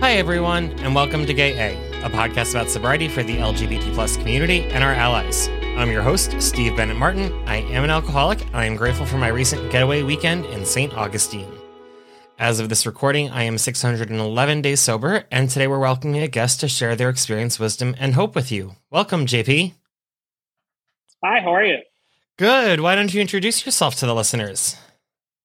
Hi, everyone, and welcome to Gay A, a podcast about sobriety for the LGBT plus community and our allies. I'm your host, Steve Bennett Martin. I am an alcoholic, and I am grateful for my recent getaway weekend in St. Augustine. As of this recording, I am 611 days sober, and today we're welcoming a guest to share their experience, wisdom, and hope with you. Welcome, JP. Hi, how are you? Good. Why don't you introduce yourself to the listeners?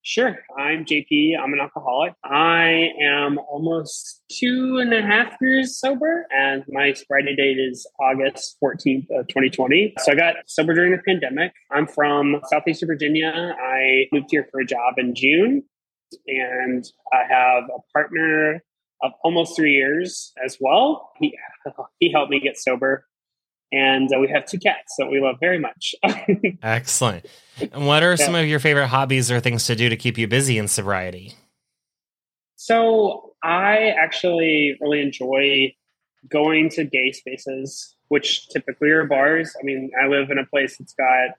Sure. I'm JP. I'm an alcoholic. I am almost two and a half years sober, and my sobriety date is August 14th of 2020. So I got sober during the pandemic. I'm from Southeastern Virginia. I moved here for a job in June, and I have a partner of almost three years as well. He, he helped me get sober and uh, we have two cats that we love very much. Excellent. And what are some of your favorite hobbies or things to do to keep you busy in sobriety? So I actually really enjoy going to gay spaces, which typically are bars. I mean, I live in a place that's got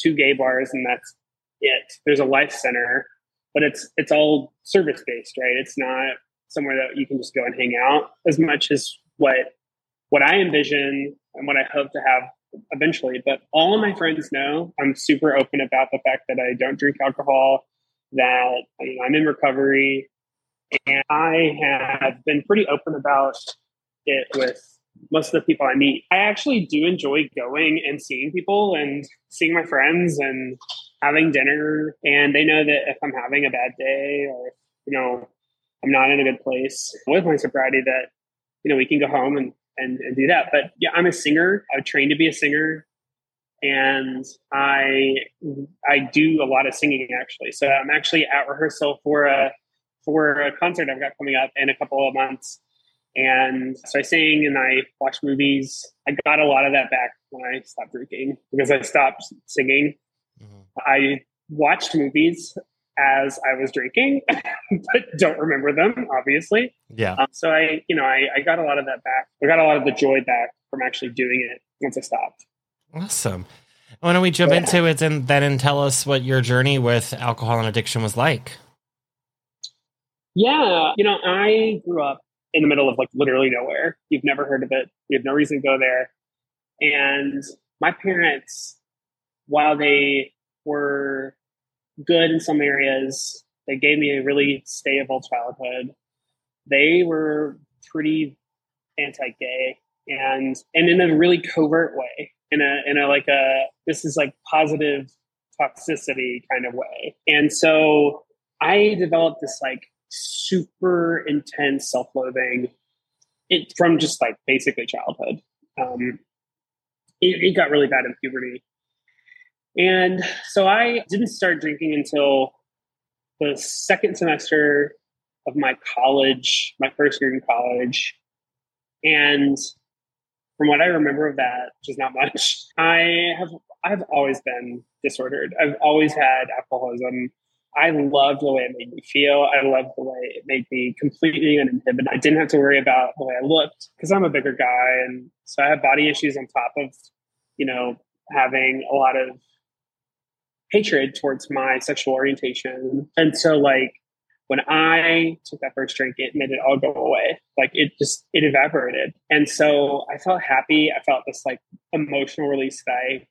two gay bars, and that's it. There's a life center, but it's it's all service based, right? It's not somewhere that you can just go and hang out as much as what what I envision and what I hope to have eventually. But all of my friends know I'm super open about the fact that I don't drink alcohol, that you know, I'm in recovery, and I have been pretty open about it with most of the people I meet. I actually do enjoy going and seeing people and seeing my friends and having dinner. And they know that if I'm having a bad day or, you know, I'm not in a good place with my sobriety, that, you know, we can go home and and, and do that. But yeah, I'm a singer. I trained to be a singer, and I I do a lot of singing actually. So I'm actually at rehearsal for a for a concert I've got coming up in a couple of months. And so I sing and I watch movies. I got a lot of that back when I stopped drinking because I stopped singing. Mm-hmm. I watched movies as I was drinking, but don't remember them, obviously. Yeah. Um, so I, you know, I, I got a lot of that back. I got a lot of the joy back from actually doing it once I stopped. Awesome. Why don't we jump yeah. into it and then and tell us what your journey with alcohol and addiction was like? Yeah. You know, I grew up in the middle of like literally nowhere. You've never heard of it. You have no reason to go there. And my parents, while they were good in some areas. They gave me a really stable childhood. They were pretty anti-gay and and in a really covert way. In a in a like a this is like positive toxicity kind of way. And so I developed this like super intense self-loathing it, from just like basically childhood. Um, it, it got really bad in puberty and so I didn't start drinking until the second semester of my college, my first year in college. And from what I remember of that, which is not much, I have I've always been disordered. I've always had alcoholism. I loved the way it made me feel. I loved the way it made me completely uninhibited. I didn't have to worry about the way I looked because I'm a bigger guy, and so I have body issues on top of, you know, having a lot of hatred towards my sexual orientation. And so like when I took that first drink, it made it all go away. Like it just it evaporated. And so I felt happy. I felt this like emotional release that I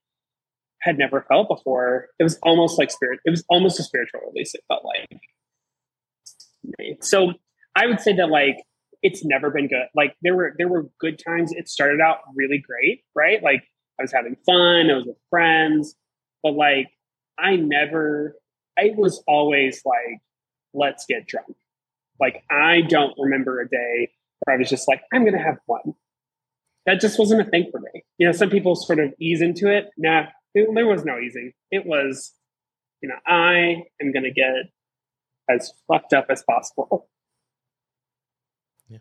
had never felt before. It was almost like spirit. It was almost a spiritual release. It felt like. So I would say that like it's never been good. Like there were there were good times. It started out really great, right? Like I was having fun. I was with friends, but like I never. I was always like, let's get drunk. Like I don't remember a day where I was just like, I'm going to have one. That just wasn't a thing for me. You know, some people sort of ease into it. Nah, it, there was no easing. It was, you know, I am going to get as fucked up as possible. Yeah.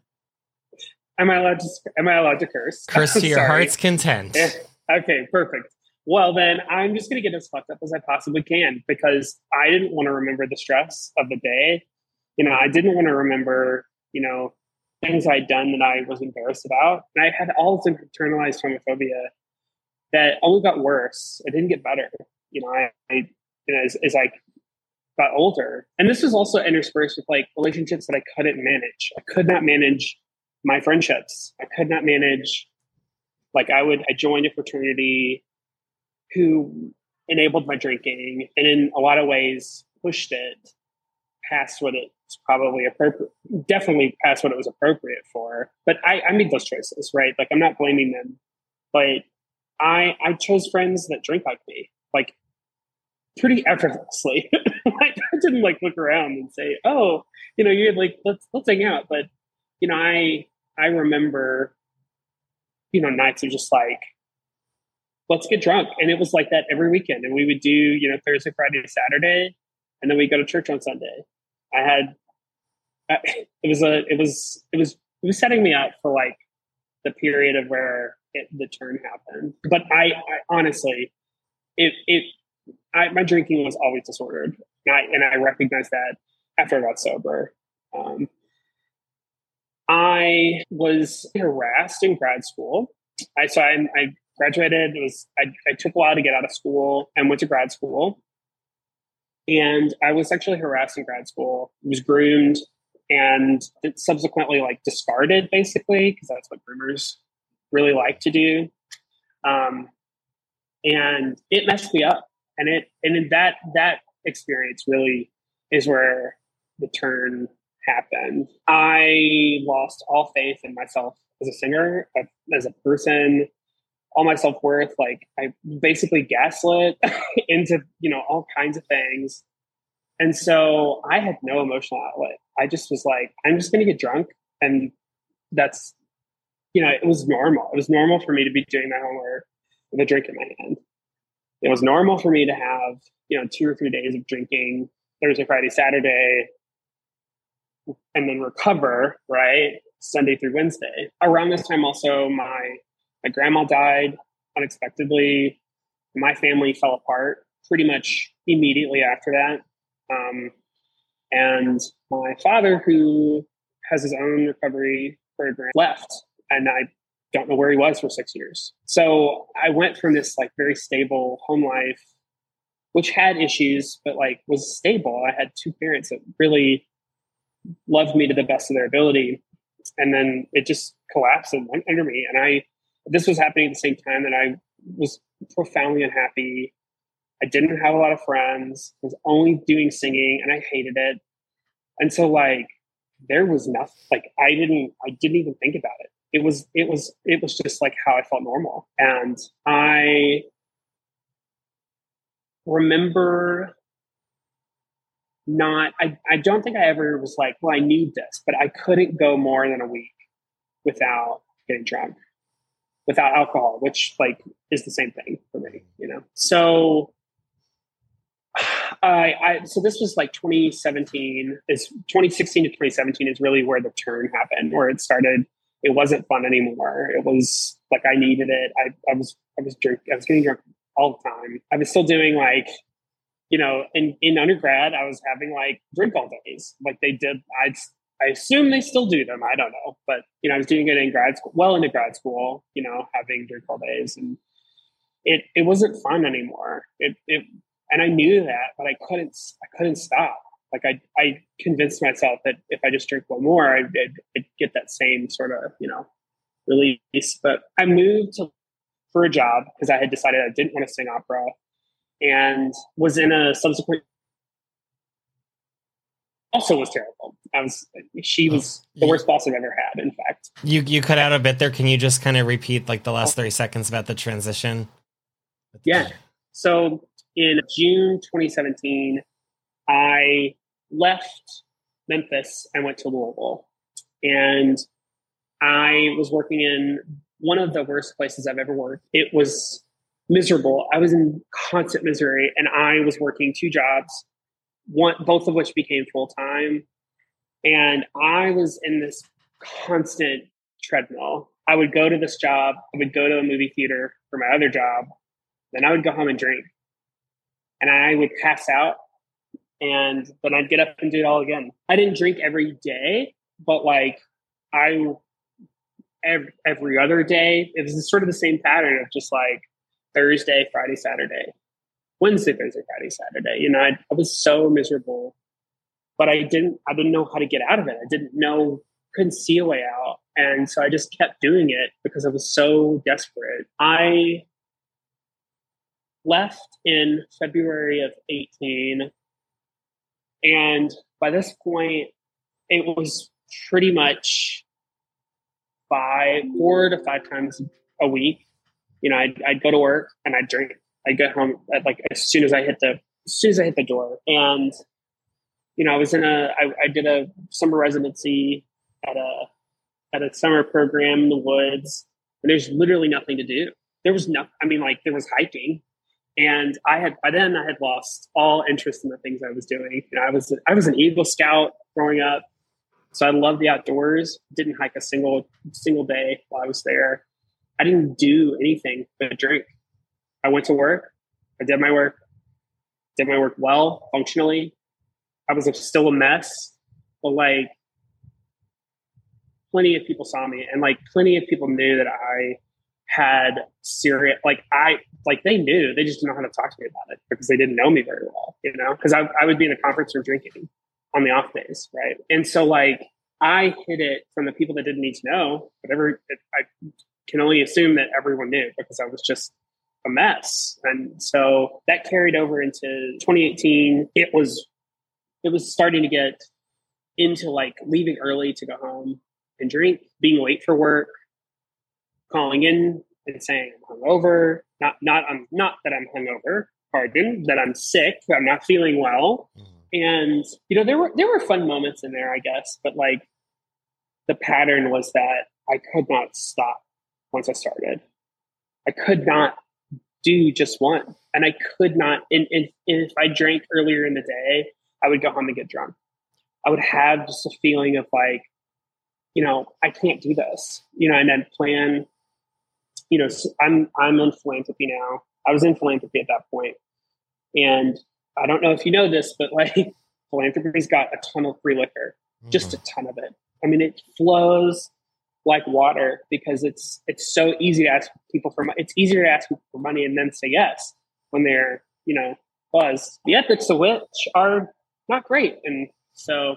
Am I allowed to? Am I allowed to curse? Curse to your heart's content. Eh, okay, perfect. Well, then I'm just going to get as fucked up as I possibly can because I didn't want to remember the stress of the day. You know, I didn't want to remember, you know, things I'd done that I was embarrassed about. And I had all this internalized homophobia that only got worse. It didn't get better. You know, I, I you know, as, as I got older. And this was also interspersed with like relationships that I couldn't manage. I could not manage my friendships. I could not manage like I would I joined a fraternity who enabled my drinking and in a lot of ways pushed it past what it's probably appropriate definitely past what it was appropriate for. But I, I made those choices, right? Like I'm not blaming them. But I I chose friends that drink like me. Like pretty effortlessly. I didn't like look around and say, "Oh, you know, you had like let's let's hang out." But you know, I I remember, you know, nights of just like let's get drunk, and it was like that every weekend. And we would do you know Thursday, Friday, Saturday, and then we go to church on Sunday. I had it was a it was it was it was setting me up for like the period of where it, the turn happened. But I, I honestly, it it I, my drinking was always disordered, and I, and I recognized that after I got sober. Um, I was harassed in grad school. I so I, I graduated. It was I, I, took a while to get out of school and went to grad school, and I was sexually harassed in grad school. Was groomed and subsequently like discarded, basically, because that's what groomers really like to do. Um, and it messed me up and it and that that experience really is where the turn happened. I lost all faith in myself as a singer, as a person, all my self worth. Like I basically gaslit into you know all kinds of things, and so I had no emotional outlet. I just was like, I'm just going to get drunk, and that's you know it was normal. It was normal for me to be doing my homework with a drink in my hand it was normal for me to have you know two or three days of drinking thursday friday saturday and then recover right sunday through wednesday around this time also my my grandma died unexpectedly my family fell apart pretty much immediately after that um, and my father who has his own recovery program left and i don't know where he was for six years. So I went from this like very stable home life, which had issues, but like was stable. I had two parents that really loved me to the best of their ability. And then it just collapsed and went under me. And I, this was happening at the same time that I was profoundly unhappy. I didn't have a lot of friends, I was only doing singing and I hated it. And so like there was nothing like I didn't I didn't even think about it it was it was it was just like how I felt normal. And I remember not I, I don't think I ever was like, well, I need this, but I couldn't go more than a week without getting drunk, without alcohol, which like is the same thing for me, you know. So I, I so this was like 2017 is 2016 to 2017 is really where the turn happened, where it started it wasn't fun anymore. It was like I needed it. I, I was I was drink I was getting drunk all the time. I was still doing like, you know, in, in undergrad I was having like drink all days. Like they did I'd I assume they still do them. I don't know. But you know, I was doing it in grad school well into grad school, you know, having drink all days and it it wasn't fun anymore. It it and I knew that, but I couldn't I couldn't stop like I, I convinced myself that if I just drink one more, I'd, I'd, I'd get that same sort of, you know, release. But I moved to, for a job because I had decided I didn't want to sing opera and was in a subsequent also was terrible. I was she mm. was the worst boss I've ever had, in fact. You you cut out a bit there. Can you just kind of repeat like the last thirty seconds about the transition? Yeah. So in June 2017, I left Memphis and went to Louisville, and I was working in one of the worst places I've ever worked. It was miserable. I was in constant misery, and I was working two jobs, one both of which became full time, and I was in this constant treadmill. I would go to this job, I would go to a movie theater for my other job, then I would go home and drink, and I would pass out, and then I'd get up and do it all again. I didn't drink every day, but like I every, every other day. It was sort of the same pattern of just like Thursday, Friday, Saturday, Wednesday, Thursday, Friday, Saturday. You know, I, I was so miserable, but I didn't, I didn't know how to get out of it. I didn't know, couldn't see a way out. And so I just kept doing it because I was so desperate. I left in February of 18. And by this point, it was pretty much five, four to five times a week. You know, I'd, I'd go to work and I'd drink. I'd get home at like as soon as I hit the as soon as I hit the door. And you know, I was in a I, I did a summer residency at a at a summer program in the woods, and there's literally nothing to do. There was no, I mean, like there was hiking, and I had by then I had lost all interest in the things I was doing. You know, I was I was an Eagle Scout growing up. So I love the outdoors. Didn't hike a single single day while I was there. I didn't do anything but drink. I went to work. I did my work. Did my work well, functionally. I was still a mess, but like plenty of people saw me, and like plenty of people knew that I had serious like I like they knew they just didn't know how to talk to me about it because they didn't know me very well, you know. Because I, I would be in a conference room drinking, on the off days, right? And so like I hid it from the people that didn't need to know, but every I can only assume that everyone knew because I was just a mess. And so that carried over into 2018. It was it was starting to get into like leaving early to go home and drink, being late for work, calling in and saying I'm hungover. Not not I'm not that I'm hungover, pardon, that I'm sick, I'm not feeling well. Mm-hmm and you know there were there were fun moments in there i guess but like the pattern was that i could not stop once i started i could not do just one and i could not and, and, and if i drank earlier in the day i would go home and get drunk i would have just a feeling of like you know i can't do this you know and then plan you know i'm i'm in philanthropy now i was in philanthropy at that point and I don't know if you know this, but like philanthropy's got a ton of free liquor, mm-hmm. just a ton of it. I mean, it flows like water because it's it's so easy to ask people for money. It's easier to ask people for money and then say yes when they're you know buzzed. The ethics of which are not great, and so,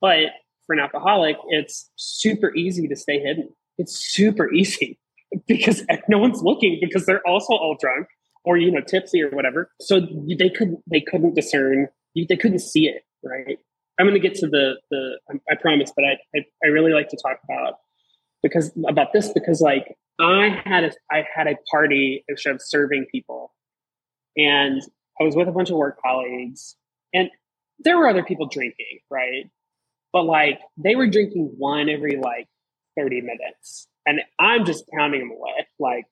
but for an alcoholic, it's super easy to stay hidden. It's super easy because no one's looking because they're also all drunk or you know tipsy or whatever. So they couldn't they couldn't discern they couldn't see it right. I'm going to get to the the I promise, but I, I I really like to talk about because about this because like I had a I had a party instead of serving people, and I was with a bunch of work colleagues, and there were other people drinking, right? But like they were drinking one every like 30 minutes, and I'm just pounding them away. Like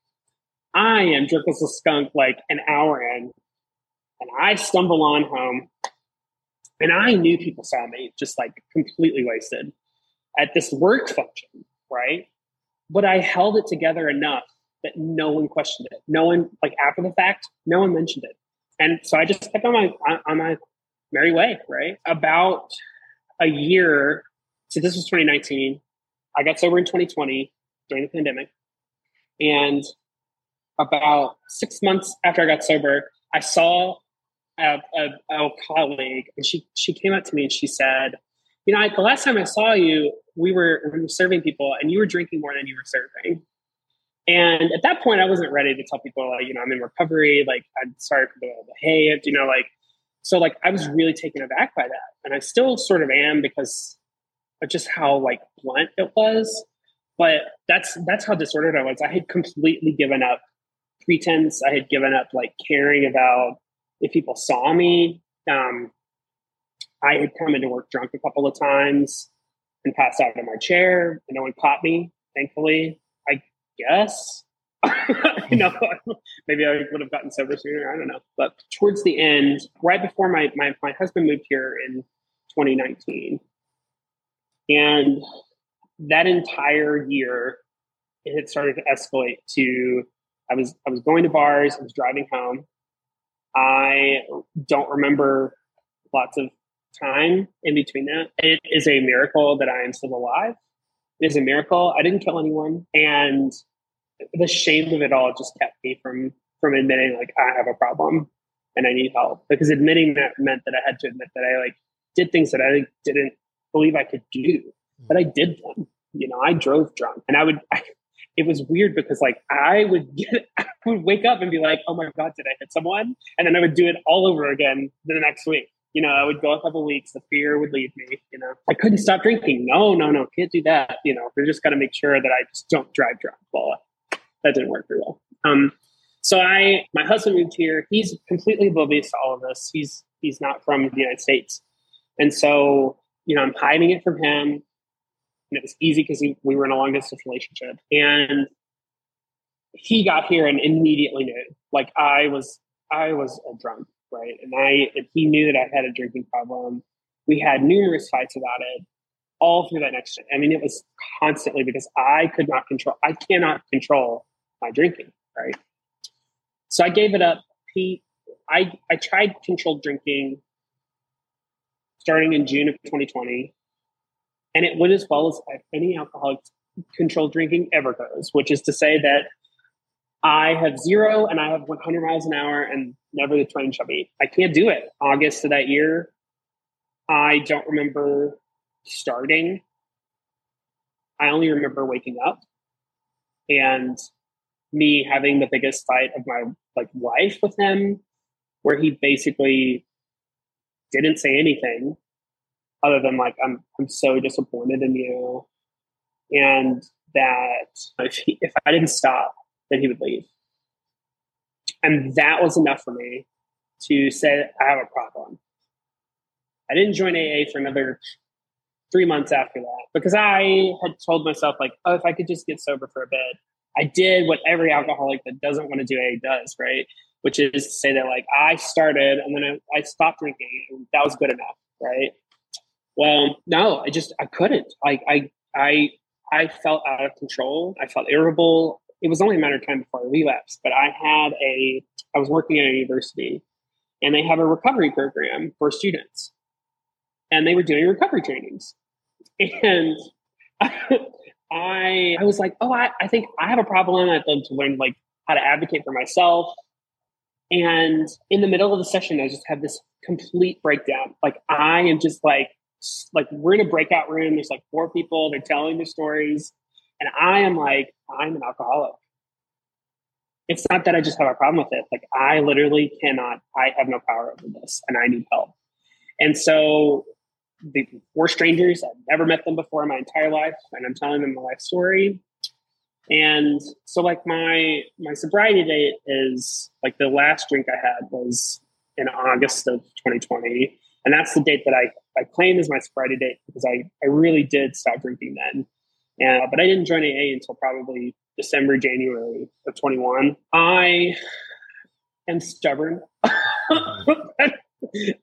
I am drunk as a skunk like an hour in, and I stumble on home, and I knew people saw me just like completely wasted at this work function, right? But I held it together enough that no one questioned it. No one, like after the fact, no one mentioned it, and so I just kept on my on my merry way, right? About a year. So this was 2019. I got sober in 2020 during the pandemic, and about six months after I got sober, I saw a, a, a, colleague, and she she came up to me and she said, "You know, I, the last time I saw you, we were we were serving people, and you were drinking more than you were serving." And at that point, I wasn't ready to tell people like, you know, I'm in recovery. Like, I'm sorry for the behaved. You know, like, so like I was really taken aback by that, and I still sort of am because of just how like blunt it was. but that's that's how disordered I was. I had completely given up pretense. I had given up like caring about if people saw me. Um, I had come into work drunk a couple of times and passed out in my chair, no one caught me. Thankfully, I guess. you know, maybe I would have gotten sober sooner. I don't know. But towards the end, right before my my, my husband moved here in 2019, and that entire year, it had started to escalate to I was I was going to bars, I was driving home. I don't remember lots of time in between that. It is a miracle that I am still alive. It is a miracle. I didn't kill anyone. And the shame of it all just kept me from from admitting like I have a problem and I need help. Because admitting that meant that I had to admit that I like did things that I didn't believe I could do, hmm. but I did them. You know, I drove drunk, and I would. I, it was weird because like I would get, I would wake up and be like, "Oh my god, did I hit someone?" And then I would do it all over again the next week. You know, I would go a couple weeks. The fear would leave me. You know, I couldn't stop drinking. No, no, no, can't do that. You know, we just got to make sure that I just don't drive drunk. Well, that didn't work very well. Um, so I, my husband moved here. He's completely oblivious to all of this. He's he's not from the United States, and so you know, I'm hiding it from him and it was easy because we were in a long distance relationship. And he got here and immediately knew, like I was, I was a drunk, right? And I, and he knew that I had a drinking problem. We had numerous fights about it all through that next. I mean, it was constantly because I could not control. I cannot control my drinking, right? So I gave it up. He, I, I tried controlled drinking starting in June of 2020 and it went as well as any alcoholic controlled drinking ever goes, which is to say that I have zero and I have 100 miles an hour and never the twain shall meet. I can't do it. August of that year, I don't remember starting. I only remember waking up and me having the biggest fight of my like life with him, where he basically didn't say anything other than like I'm I'm so disappointed in you, and that if he, if I didn't stop, then he would leave, and that was enough for me to say I have a problem. I didn't join AA for another three months after that because I had told myself like, oh, if I could just get sober for a bit. I did what every alcoholic that doesn't want to do AA does, right? Which is to say that like I started and then I, I stopped drinking and that was good enough, right? Well, no, I just I couldn't. I I I I felt out of control. I felt irritable. It was only a matter of time before I relapsed. But I had a I was working at a university, and they have a recovery program for students, and they were doing recovery trainings, and. I I was like, oh, I, I think I have a problem. I'd love to learn like how to advocate for myself. And in the middle of the session, I just had this complete breakdown. Like I am just like like we're in a breakout room. There's like four people. They're telling their stories, and I am like, I'm an alcoholic. It's not that I just have a problem with it. Like I literally cannot. I have no power over this, and I need help. And so the four strangers. I've never met them before in my entire life, and I'm telling them my life story. And so, like my my sobriety date is like the last drink I had was in August of 2020, and that's the date that I I claim is my sobriety date because I, I really did stop drinking then. Uh, but I didn't join AA until probably December, January of 21. I am stubborn.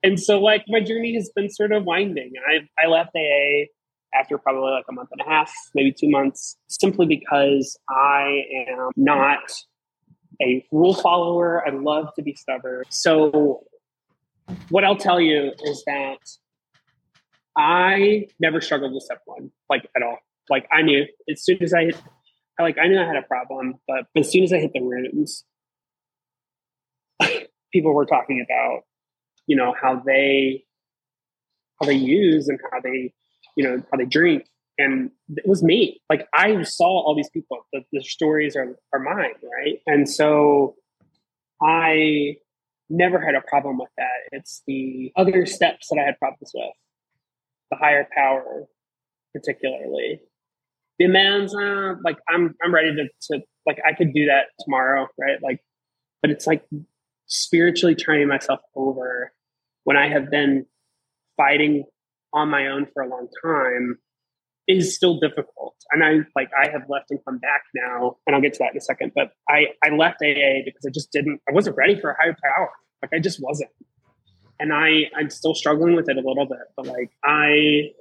and so like my journey has been sort of winding. I, I left AA after probably like a month and a half, maybe two months, simply because I am not a rule follower. I love to be stubborn. So what I'll tell you is that I never struggled with step one, like at all. Like I knew as soon as I hit, like I knew I had a problem, but as soon as I hit the rooms, people were talking about, you know, how they, how they use and how they, you know, how they drink. And it was me. Like I saw all these people. The, the stories are, are mine, right? And so I never had a problem with that. It's the other steps that I had problems with the higher power, particularly. Demands uh, like i'm i'm ready to, to like i could do that tomorrow right? Like but it's like spiritually turning myself over when i have been fighting on my own for a long time is still difficult. And i like i have left and come back now and i'll get to that in a second but i i left aa because i just didn't i wasn't ready for a higher power. Like i just wasn't. And i i'm still struggling with it a little bit but like i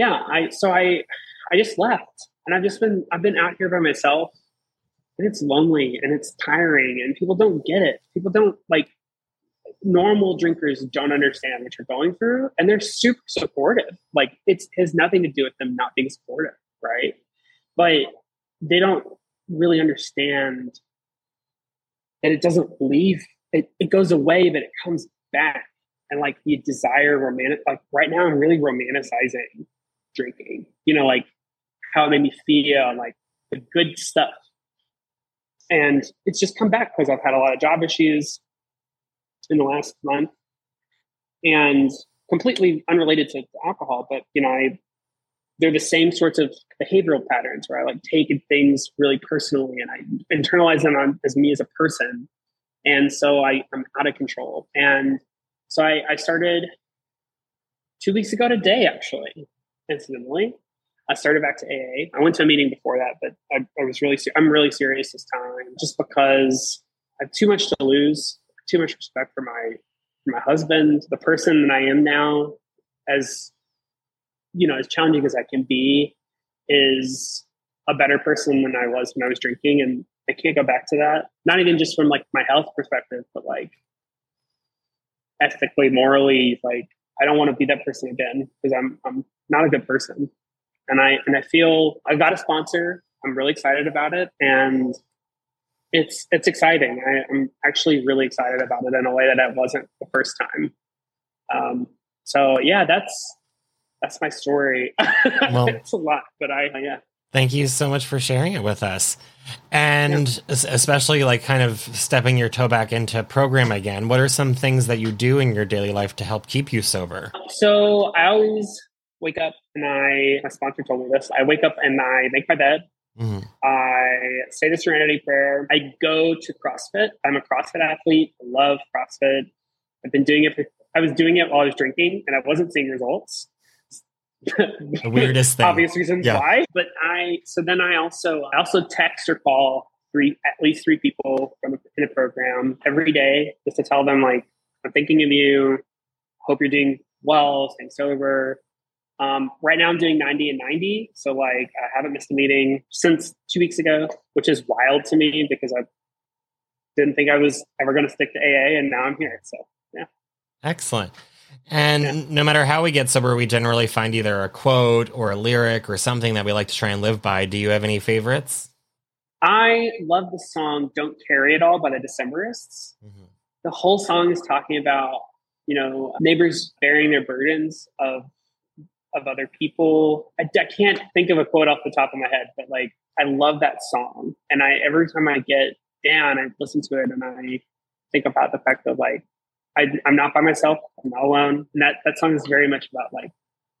yeah i so i I just left and I've just been I've been out here by myself and it's lonely and it's tiring and people don't get it. People don't like normal drinkers don't understand what you're going through and they're super supportive. Like it's has nothing to do with them not being supportive, right? But they don't really understand that it doesn't leave it, it goes away but it comes back and like the desire romantic like right now i'm really romanticizing drinking you know like how it made me feel like the good stuff. And it's just come back because I've had a lot of job issues in the last month and completely unrelated to alcohol, but you know, I they're the same sorts of behavioral patterns where I like take things really personally and I internalize them on, as me as a person. And so I, I'm out of control. And so I, I started two weeks ago today, actually, incidentally. I started back to AA. I went to a meeting before that, but I, I was really, I'm really serious this time just because I have too much to lose, too much respect for my, for my husband, the person that I am now, as, you know, as challenging as I can be, is a better person than I was when I was drinking. And I can't go back to that. Not even just from like my health perspective, but like ethically, morally, like I don't want to be that person again because I'm, I'm not a good person and I and I feel I've got a sponsor. I'm really excited about it, and it's it's exciting. I, am actually really excited about it in a way that I wasn't the first time. Um, so yeah, that's that's my story. Well, it's a lot, but I yeah. Thank you so much for sharing it with us. And yeah. especially like kind of stepping your toe back into program again. What are some things that you do in your daily life to help keep you sober? So I always wake up and I, my sponsor told me this. I wake up and I make my bed. Mm-hmm. I say the Serenity Prayer. I go to CrossFit. I'm a CrossFit athlete. I love CrossFit. I've been doing it. For, I was doing it while I was drinking, and I wasn't seeing results. the weirdest thing. Obvious reasons yeah. why. But I so then I also I also text or call three at least three people from in a program every day just to tell them like I'm thinking of you. Hope you're doing well, staying sober. Um, right now I'm doing 90 and 90. So like I haven't missed a meeting since two weeks ago, which is wild to me because I didn't think I was ever going to stick to AA and now I'm here. So yeah. Excellent. And yeah. no matter how we get sober, we generally find either a quote or a lyric or something that we like to try and live by. Do you have any favorites? I love the song Don't Carry It All by the Decemberists. Mm-hmm. The whole song is talking about, you know, neighbors bearing their burdens of of other people. I, I can't think of a quote off the top of my head, but like I love that song, and I every time I get down, I listen to it and I think about the fact that like I, I'm not by myself, I'm not alone, and that that song is very much about like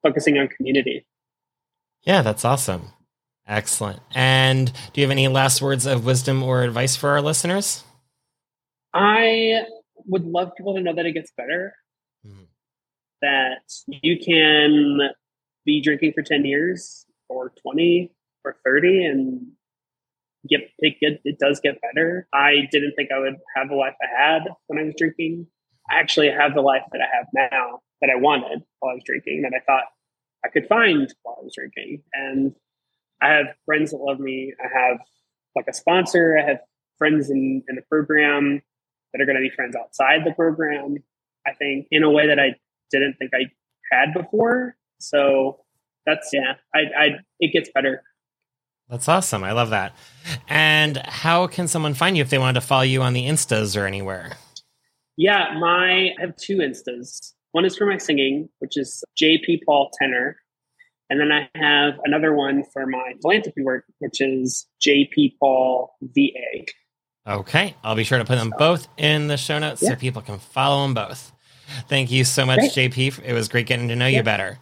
focusing on community. Yeah, that's awesome. Excellent. And do you have any last words of wisdom or advice for our listeners? I would love people to know that it gets better. Mm-hmm. That you can be drinking for 10 years or 20 or 30 and get it get it does get better. I didn't think I would have the life I had when I was drinking. I actually have the life that I have now that I wanted while I was drinking that I thought I could find while I was drinking. And I have friends that love me. I have like a sponsor. I have friends in, in the program that are going to be friends outside the program. I think in a way that I didn't think I had before. So that's yeah, I, I it gets better. That's awesome. I love that. And how can someone find you if they wanted to follow you on the Instas or anywhere? Yeah, my I have two Instas. One is for my singing, which is JP Paul Tenor. And then I have another one for my philanthropy work, which is JP Paul VA. Okay. I'll be sure to put them both in the show notes yeah. so people can follow them both. Thank you so much, great. JP. It was great getting to know yeah. you better.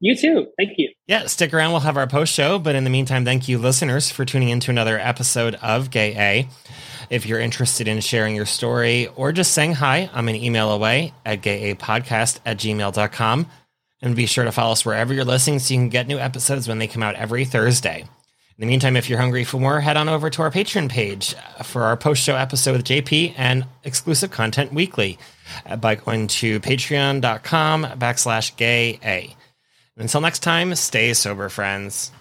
You too. Thank you. Yeah, stick around. We'll have our post show. But in the meantime, thank you, listeners, for tuning in to another episode of Gay A. If you're interested in sharing your story or just saying hi, I'm an email away at gayapodcast at gmail.com. And be sure to follow us wherever you're listening so you can get new episodes when they come out every Thursday. In the meantime, if you're hungry for more, head on over to our Patreon page for our post show episode with JP and exclusive content weekly Uh, by going to patreon.com backslash gay A. Until next time, stay sober, friends.